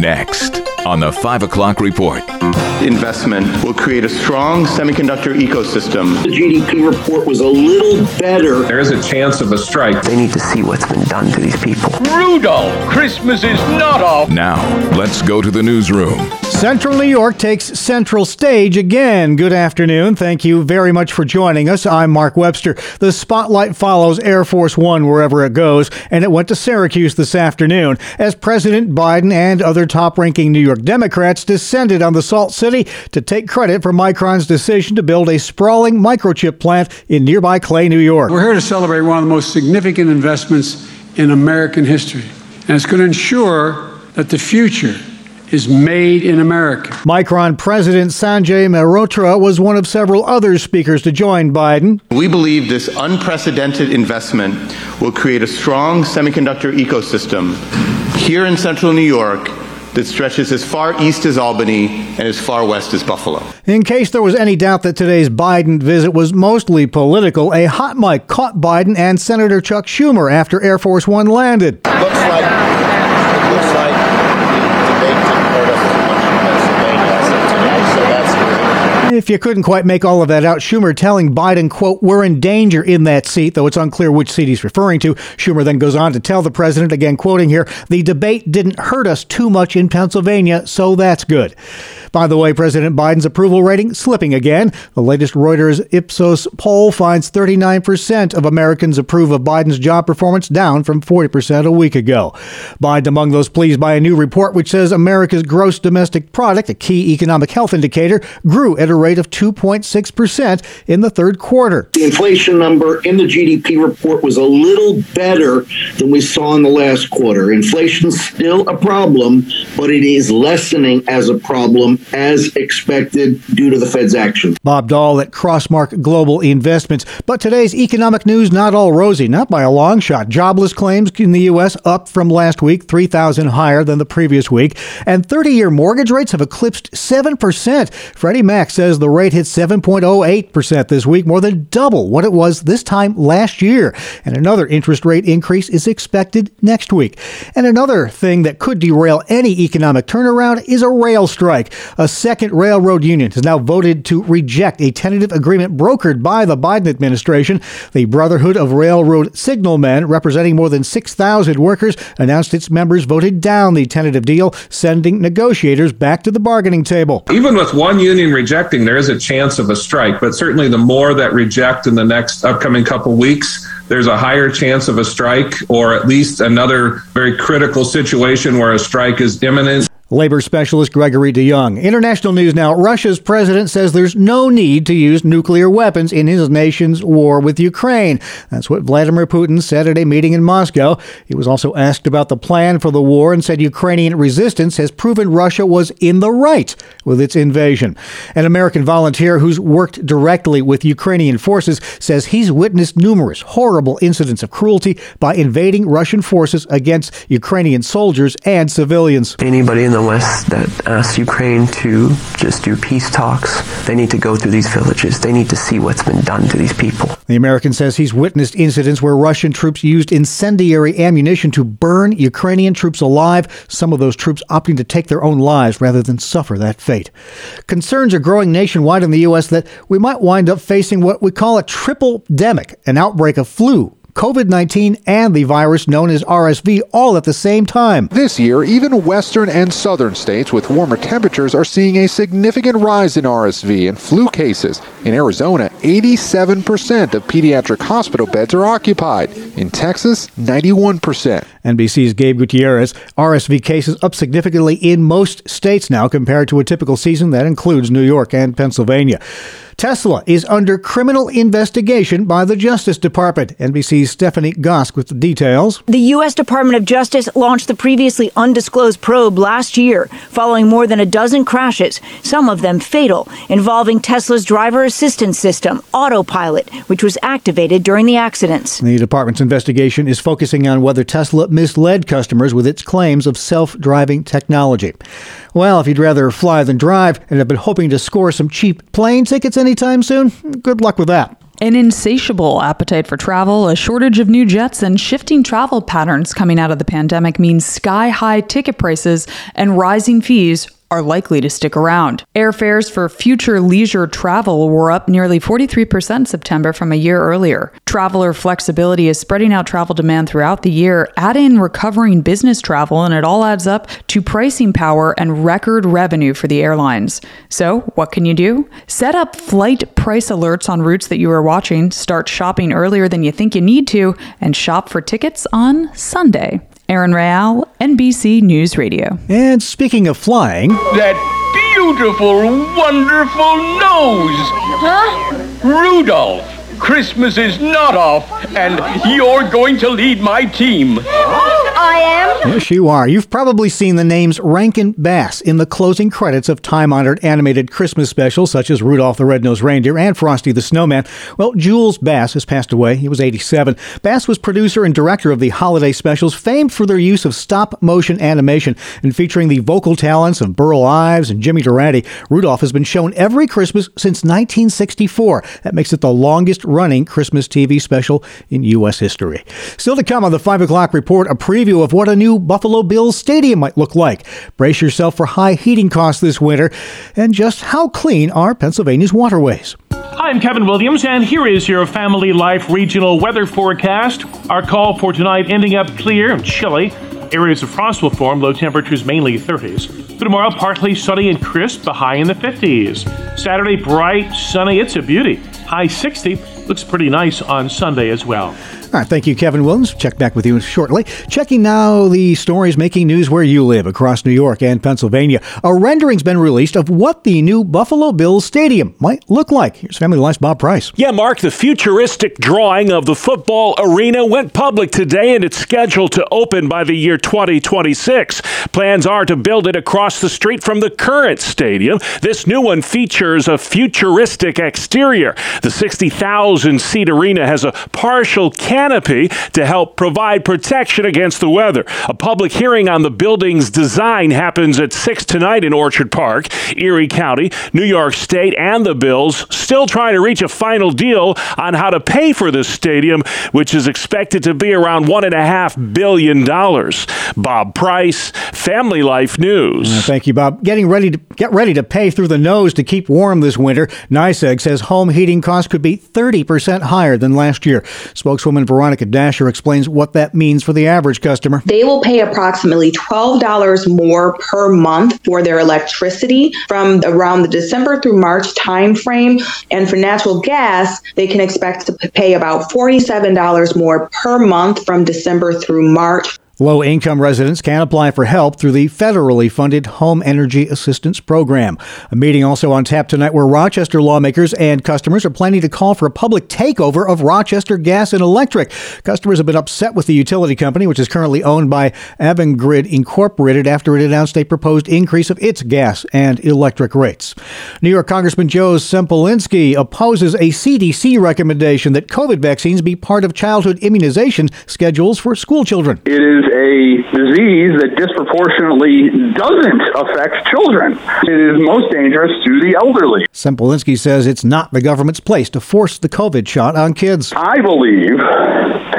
Next on the 5 o'clock report. Investment will create a strong semiconductor ecosystem. The GDP report was a little better. There is a chance of a strike. They need to see what's been done to these people. Rudolph, Christmas is not off. Now, let's go to the newsroom. Central New York takes central stage again. Good afternoon. Thank you very much for joining us. I'm Mark Webster. The spotlight follows Air Force One wherever it goes, and it went to Syracuse this afternoon as President Biden and other top ranking New York Democrats descended on the Salt City to take credit for Micron's decision to build a sprawling microchip plant in nearby Clay, New York. We're here to celebrate one of the most significant investments in American history, and it's going to ensure that the future is made in America. Micron President Sanjay Mehrotra was one of several other speakers to join Biden. We believe this unprecedented investment will create a strong semiconductor ecosystem here in central New York that stretches as far east as Albany and as far west as Buffalo. In case there was any doubt that today's Biden visit was mostly political, a hot mic caught Biden and Senator Chuck Schumer after Air Force One landed. Looks like it looks like the debate didn't hurt us too much in Pennsylvania as of today, so that's good. If you couldn't quite make all of that out, Schumer telling Biden, quote, we're in danger in that seat, though it's unclear which seat he's referring to. Schumer then goes on to tell the president, again quoting here, the debate didn't hurt us too much in Pennsylvania, so that's good. By the way, President Biden's approval rating slipping again. The latest Reuters Ipsos poll finds 39% of Americans approve of Biden's job performance, down from 40% a week ago. Biden among those pleased by a new report which says America's gross domestic product, a key economic health indicator, grew at a rate of 2.6% in the third quarter. The inflation number in the GDP report was a little better than we saw in the last quarter. Inflation's still a problem, but it is lessening as a problem as expected due to the Fed's action. Bob Doll at Crossmark Global Investments. But today's economic news not all rosy, not by a long shot. Jobless claims in the U.S. up from last week, 3,000 higher than the previous week. And 30 year mortgage rates have eclipsed 7%. Freddie Mac says the rate hit 7.08% this week, more than double what it was this time last year. And another interest rate increase is expected next week. And another thing that could derail any economic turnaround is a rail strike. A second railroad union has now voted to reject a tentative agreement brokered by the Biden administration. The Brotherhood of Railroad Signalmen, representing more than 6,000 workers, announced its members voted down the tentative deal, sending negotiators back to the bargaining table. Even with one union rejecting, there is a chance of a strike, but certainly the more that reject in the next upcoming couple weeks, there's a higher chance of a strike or at least another very critical situation where a strike is imminent. Labor specialist Gregory DeYoung. International news now. Russia's president says there's no need to use nuclear weapons in his nation's war with Ukraine. That's what Vladimir Putin said at a meeting in Moscow. He was also asked about the plan for the war and said Ukrainian resistance has proven Russia was in the right with its invasion. An American volunteer who's worked directly with Ukrainian forces says he's witnessed numerous horrible incidents of cruelty by invading Russian forces against Ukrainian soldiers and civilians. Anybody in the West that asks Ukraine to just do peace talks, they need to go through these villages. They need to see what's been done to these people. The American says he's witnessed incidents where Russian troops used incendiary ammunition to burn Ukrainian troops alive, some of those troops opting to take their own lives rather than suffer that fate. Concerns are growing nationwide in the U.S. that we might wind up facing what we call a triple demic, an outbreak of flu, COVID 19 and the virus known as RSV all at the same time. This year, even western and southern states with warmer temperatures are seeing a significant rise in RSV and flu cases. In Arizona, 87% of pediatric hospital beds are occupied. In Texas, 91%. NBC's Gabe Gutierrez. RSV cases up significantly in most states now compared to a typical season that includes New York and Pennsylvania. Tesla is under criminal investigation by the Justice Department. NBC's Stephanie Gosk with the details. The U.S. Department of Justice launched the previously undisclosed probe last year following more than a dozen crashes, some of them fatal, involving Tesla's driver assistance system, Autopilot, which was activated during the accidents. The department's investigation is focusing on whether Tesla misled customers with its claims of self driving technology. Well, if you'd rather fly than drive and have been hoping to score some cheap plane tickets anytime soon, good luck with that. An insatiable appetite for travel, a shortage of new jets, and shifting travel patterns coming out of the pandemic means sky high ticket prices and rising fees are likely to stick around. Airfares for future leisure travel were up nearly 43% September from a year earlier. Traveler flexibility is spreading out travel demand throughout the year, add in recovering business travel, and it all adds up to pricing power and record revenue for the airlines. So, what can you do? Set up flight price alerts on routes that you are watching, start shopping earlier than you think you need to, and shop for tickets on Sunday. Aaron Real, NBC News Radio. And speaking of flying, That beautiful, wonderful nose! Huh? Rudolph! Christmas is not off, and you're going to lead my team. I am? yes, you are. You've probably seen the names Rankin Bass in the closing credits of time honored animated Christmas specials such as Rudolph the Red-Nosed Reindeer and Frosty the Snowman. Well, Jules Bass has passed away. He was 87. Bass was producer and director of the holiday specials, famed for their use of stop motion animation and featuring the vocal talents of Burl Ives and Jimmy Durante. Rudolph has been shown every Christmas since 1964. That makes it the longest running Christmas TV special in U.S. history. Still to come on the 5 o'clock report, a preview of what a new Buffalo Bills stadium might look like. Brace yourself for high heating costs this winter, and just how clean are Pennsylvania's waterways. I'm Kevin Williams, and here is your Family Life regional weather forecast. Our call for tonight ending up clear and chilly. Areas of frost will form, low temperatures mainly 30s. For tomorrow, partly sunny and crisp, the high in the 50s. Saturday, bright, sunny, it's a beauty. High 60, looks pretty nice on Sunday as well. All right, thank you, Kevin Williams. Check back with you shortly. Checking now the stories making news where you live across New York and Pennsylvania. A rendering's been released of what the new Buffalo Bills Stadium might look like. Here's Family Life's Bob Price. Yeah, Mark, the futuristic drawing of the football arena went public today and it's scheduled to open by the year 2026. Plans are to build it across the street from the current stadium. This new one features a futuristic exterior. The 60,000 seat arena has a partial canopy to help provide protection against the weather. A public hearing on the building's design happens at 6 tonight in Orchard Park. Erie County, New York State, and the Bills still trying to reach a final deal on how to pay for this stadium, which is expected to be around $1.5 billion. Bob Price, Family Life News. Uh, thank you, Bob. Getting ready to get ready to pay through the nose to keep warm this winter. NYSEG says home heating costs could be 30% higher than last year. Spokeswoman Veronica Dasher explains what that means for the average customer. They will pay approximately $12 more per month for their electricity from around the December through March timeframe. And for natural gas, they can expect to pay about $47 more per month from December through March. Low income residents can apply for help through the federally funded Home Energy Assistance Program. A meeting also on tap tonight where Rochester lawmakers and customers are planning to call for a public takeover of Rochester Gas and Electric. Customers have been upset with the utility company, which is currently owned by Avangrid Incorporated, after it announced a proposed increase of its gas and electric rates. New York Congressman Joe Sempolinski opposes a CDC recommendation that COVID vaccines be part of childhood immunization schedules for school children. It is a disease that disproportionately doesn't affect children. It is most dangerous to the elderly. Sempolinski says it's not the government's place to force the COVID shot on kids. I believe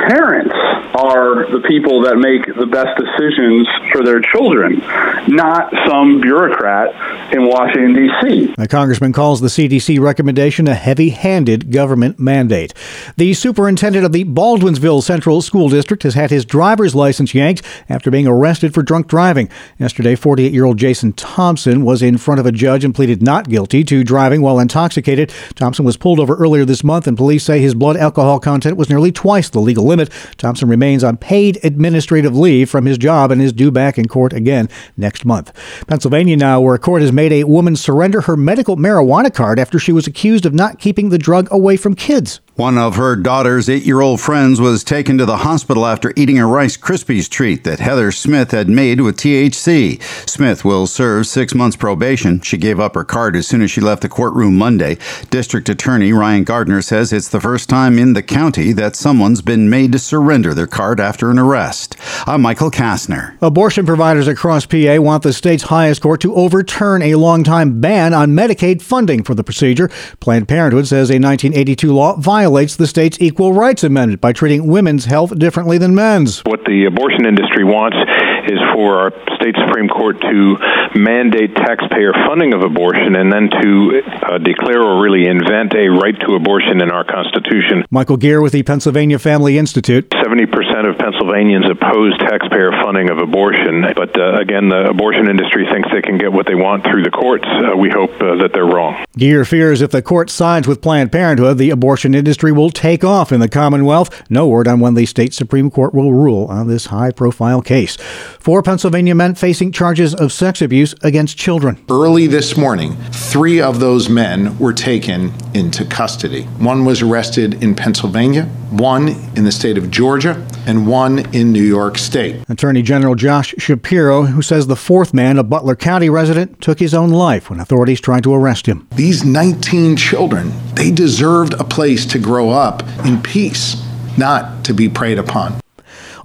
parents are the people that make the best decisions for their children, not some bureaucrat in Washington, D.C. The congressman calls the CDC recommendation a heavy handed government mandate. The superintendent of the Baldwinsville Central School District has had his driver's license yanked after being arrested for drunk driving. Yesterday, 48 year old Jason Thompson was in front of a judge and pleaded not guilty to driving while intoxicated. Thompson was pulled over earlier this month, and police say his blood alcohol content was nearly twice the legal limit. Thompson remains on paid administrative leave from his job and is due back in court again next month. Pennsylvania now, where a court has made a woman surrender her medical marijuana card after she was accused of not keeping the drug away from kids. One of her daughter's eight year old friends was taken to the hospital after eating a Rice Krispies treat that Heather Smith had made with THC. Smith will serve six months probation. She gave up her card as soon as she left the courtroom Monday. District Attorney Ryan Gardner says it's the first time in the county that someone's been made to surrender their card after an arrest. I'm Michael Kastner. Abortion providers across PA want the state's highest court to overturn a long-time ban on Medicaid funding for the procedure. Planned Parenthood says a 1982 law violates the state's Equal Rights Amendment by treating women's health differently than men's. What the abortion industry wants is for our state Supreme Court to mandate taxpayer funding of abortion and then to uh, declare or really invent a right to abortion in our Constitution. Michael Geer with the Pennsylvania Family Institute. 70% of Pennsylvanians oppose taxpayer funding of abortion, but uh, again, the abortion industry thinks they can get what they want through the courts. Uh, we hope uh, that they're wrong. Geer fears if the court sides with Planned Parenthood, the abortion industry will take off in the Commonwealth. No word on when the state Supreme Court will rule on this high profile case. Four Pennsylvania men facing charges of sex abuse against children. Early this morning, three of those men were taken into custody. One was arrested in Pennsylvania, one in the state of Georgia, and one in New York State. Attorney General Josh Shapiro, who says the fourth man, a Butler County resident, took his own life when authorities tried to arrest him. These 19 children, they deserved a place to grow up in peace, not to be preyed upon.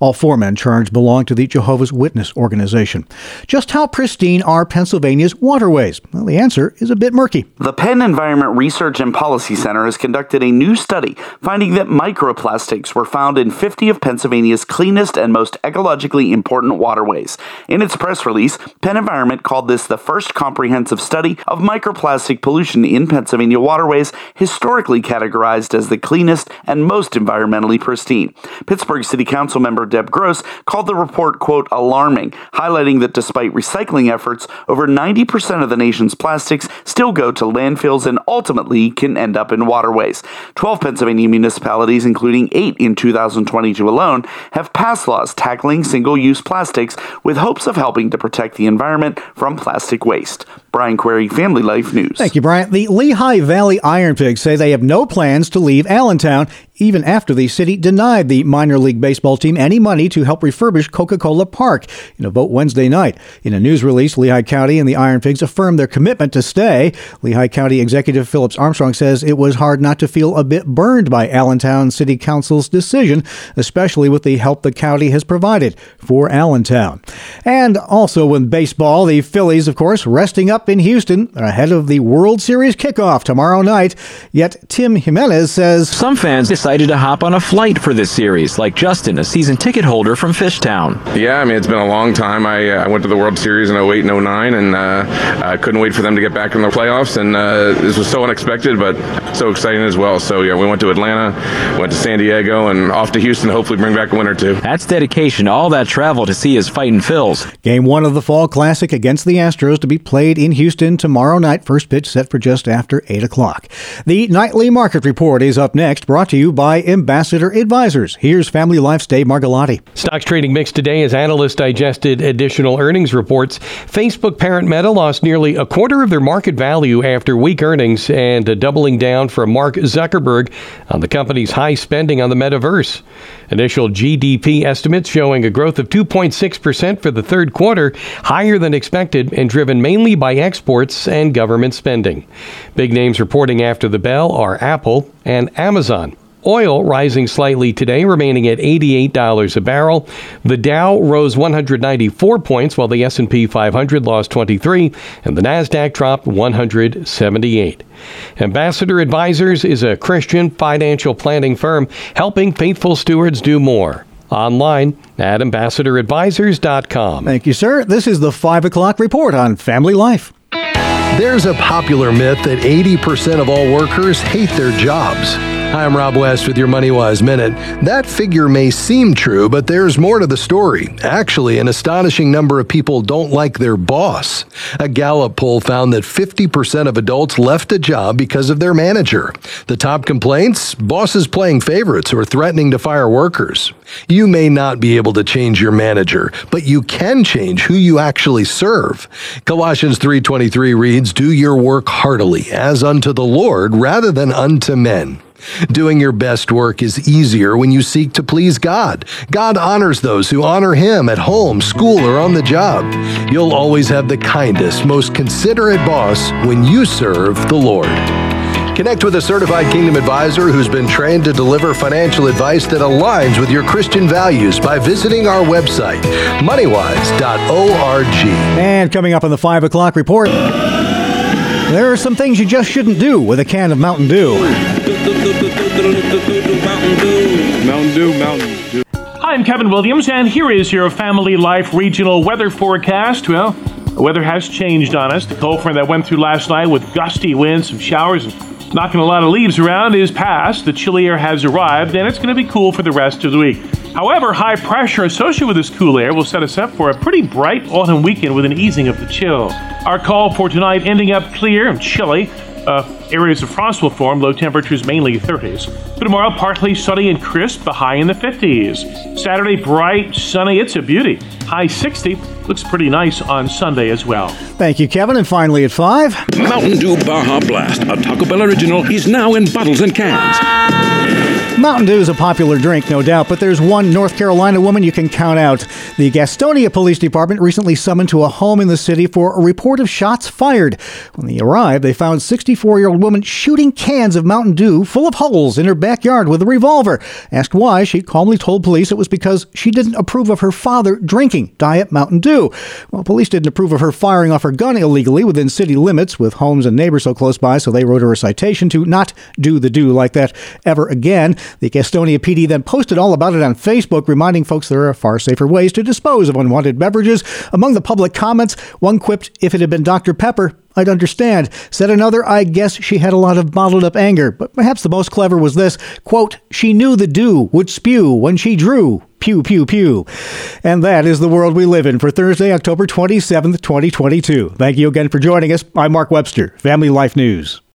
All four men charged belong to the Jehovah's Witness organization. Just how pristine are Pennsylvania's waterways? Well, the answer is a bit murky. The Penn Environment Research and Policy Center has conducted a new study finding that microplastics were found in 50 of Pennsylvania's cleanest and most ecologically important waterways. In its press release, Penn Environment called this the first comprehensive study of microplastic pollution in Pennsylvania waterways, historically categorized as the cleanest and most environmentally pristine. Pittsburgh City Council member Deb Gross called the report, quote, alarming, highlighting that despite recycling efforts, over 90% of the nation's plastics still go to landfills and ultimately can end up in waterways. 12 Pennsylvania municipalities, including eight in 2022 alone, have passed laws tackling single use plastics with hopes of helping to protect the environment from plastic waste. Brian Query, Family Life News. Thank you, Brian. The Lehigh Valley Iron Pigs say they have no plans to leave Allentown, even after the city denied the minor league baseball team any money to help refurbish Coca Cola Park in a vote Wednesday night. In a news release, Lehigh County and the Iron Pigs affirmed their commitment to stay. Lehigh County Executive Phillips Armstrong says it was hard not to feel a bit burned by Allentown City Council's decision, especially with the help the county has provided for Allentown. And also with baseball, the Phillies, of course, resting up in Houston ahead of the World Series kickoff tomorrow night. Yet Tim Jimenez says some fans decided to hop on a flight for this series, like Justin, a season ticket holder from Fishtown. Yeah, I mean, it's been a long time. I, uh, I went to the World Series in 08 and 09, and uh, I couldn't wait for them to get back in the playoffs. And uh, this was so unexpected, but so exciting as well. So, yeah, we went to Atlanta, went to San Diego, and off to Houston, hopefully bring back a win or two. That's dedication. All that travel to see his fighting Phils. Game one of the Fall Classic against the Astros to be played in Houston tomorrow night. First pitch set for just after 8 o'clock. The nightly market report is up next, brought to you by Ambassador Advisors. Here's Family Life's Dave Margolotti. Stocks trading mixed today as analysts digested additional earnings reports. Facebook parent Meta lost nearly a quarter of their market value after weak earnings and a doubling down from Mark Zuckerberg on the company's high spending on the metaverse. Initial GDP estimates showing a growth of 2.6% for the third quarter, higher than expected and driven mainly by exports and government spending. Big names reporting after the bell are Apple and Amazon. Oil rising slightly today, remaining at $88 a barrel. The Dow rose 194 points, while the S&P 500 lost 23, and the Nasdaq dropped 178. Ambassador Advisors is a Christian financial planning firm helping faithful stewards do more. Online at ambassadoradvisors.com. Thank you, sir. This is the 5 o'clock report on Family Life. There's a popular myth that 80% of all workers hate their jobs. Hi, I'm Rob West with your MoneyWise Minute. That figure may seem true, but there's more to the story. Actually, an astonishing number of people don't like their boss. A Gallup poll found that 50% of adults left a job because of their manager. The top complaints? Bosses playing favorites or threatening to fire workers. You may not be able to change your manager, but you can change who you actually serve. Colossians 3:23 reads, "Do your work heartily, as unto the Lord, rather than unto men." Doing your best work is easier when you seek to please God. God honors those who honor Him at home, school, or on the job. You'll always have the kindest, most considerate boss when you serve the Lord. Connect with a certified Kingdom advisor who's been trained to deliver financial advice that aligns with your Christian values by visiting our website, moneywise.org. And coming up on the 5 o'clock report, there are some things you just shouldn't do with a can of Mountain Dew. Mountain Dew, Mountain Dew. Hi, I'm Kevin Williams, and here is your Family Life regional weather forecast. Well, the weather has changed on us. The cold front that went through last night with gusty winds, some showers, and knocking a lot of leaves around is past. The chilly air has arrived, and it's going to be cool for the rest of the week. However, high pressure associated with this cool air will set us up for a pretty bright autumn weekend with an easing of the chill. Our call for tonight ending up clear and chilly. Uh, areas of frost will form, low temperatures mainly 30s. For tomorrow, partly sunny and crisp, a high in the 50s. Saturday, bright, sunny, it's a beauty. High 60, looks pretty nice on Sunday as well. Thank you, Kevin. And finally at 5. Mountain Dew Baja Blast, a Taco Bell original, is now in bottles and cans. Mountain Dew is a popular drink, no doubt, but there's one North Carolina woman you can count out. The Gastonia Police Department recently summoned to a home in the city for a report of shots fired. When they arrived, they found 64 year old woman shooting cans of Mountain Dew full of holes in her backyard with a revolver. Asked why, she calmly told police it was because she didn't approve of her father drinking Diet Mountain Dew. Well, police didn't approve of her firing off her gun illegally within city limits with homes and neighbors so close by, so they wrote her a citation to not do the do like that ever again. The Gastonia PD then posted all about it on Facebook, reminding folks there are far safer ways to dispose of unwanted beverages. Among the public comments, one quipped, If it had been Dr. Pepper, I'd understand. Said another, I guess she had a lot of bottled up anger, but perhaps the most clever was this quote, She knew the dew would spew when she drew. Pew, pew, pew. And that is the world we live in for Thursday, October 27th, 2022. Thank you again for joining us. I'm Mark Webster, Family Life News.